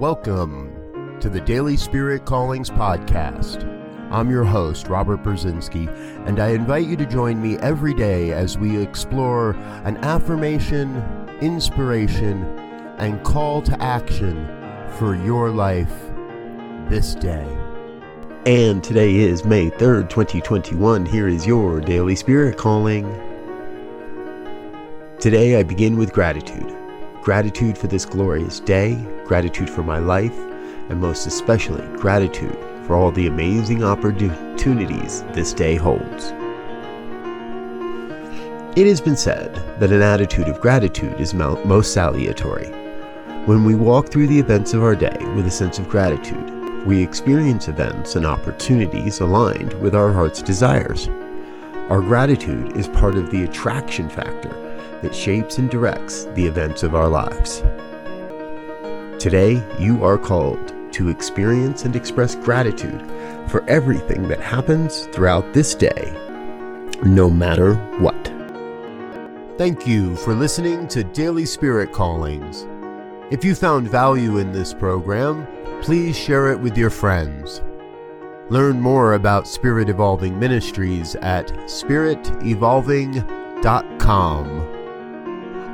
Welcome to the Daily Spirit Callings Podcast. I'm your host, Robert Brzezinski, and I invite you to join me every day as we explore an affirmation, inspiration, and call to action for your life this day. And today is May 3rd, 2021. Here is your Daily Spirit Calling. Today I begin with gratitude gratitude for this glorious day, gratitude for my life, and most especially gratitude for all the amazing opportunities this day holds. It has been said that an attitude of gratitude is most salutary. When we walk through the events of our day with a sense of gratitude, we experience events and opportunities aligned with our heart's desires. Our gratitude is part of the attraction factor that shapes and directs the events of our lives. Today, you are called to experience and express gratitude for everything that happens throughout this day, no matter what. Thank you for listening to Daily Spirit Callings. If you found value in this program, please share it with your friends. Learn more about Spirit Evolving Ministries at spiritevolving.com.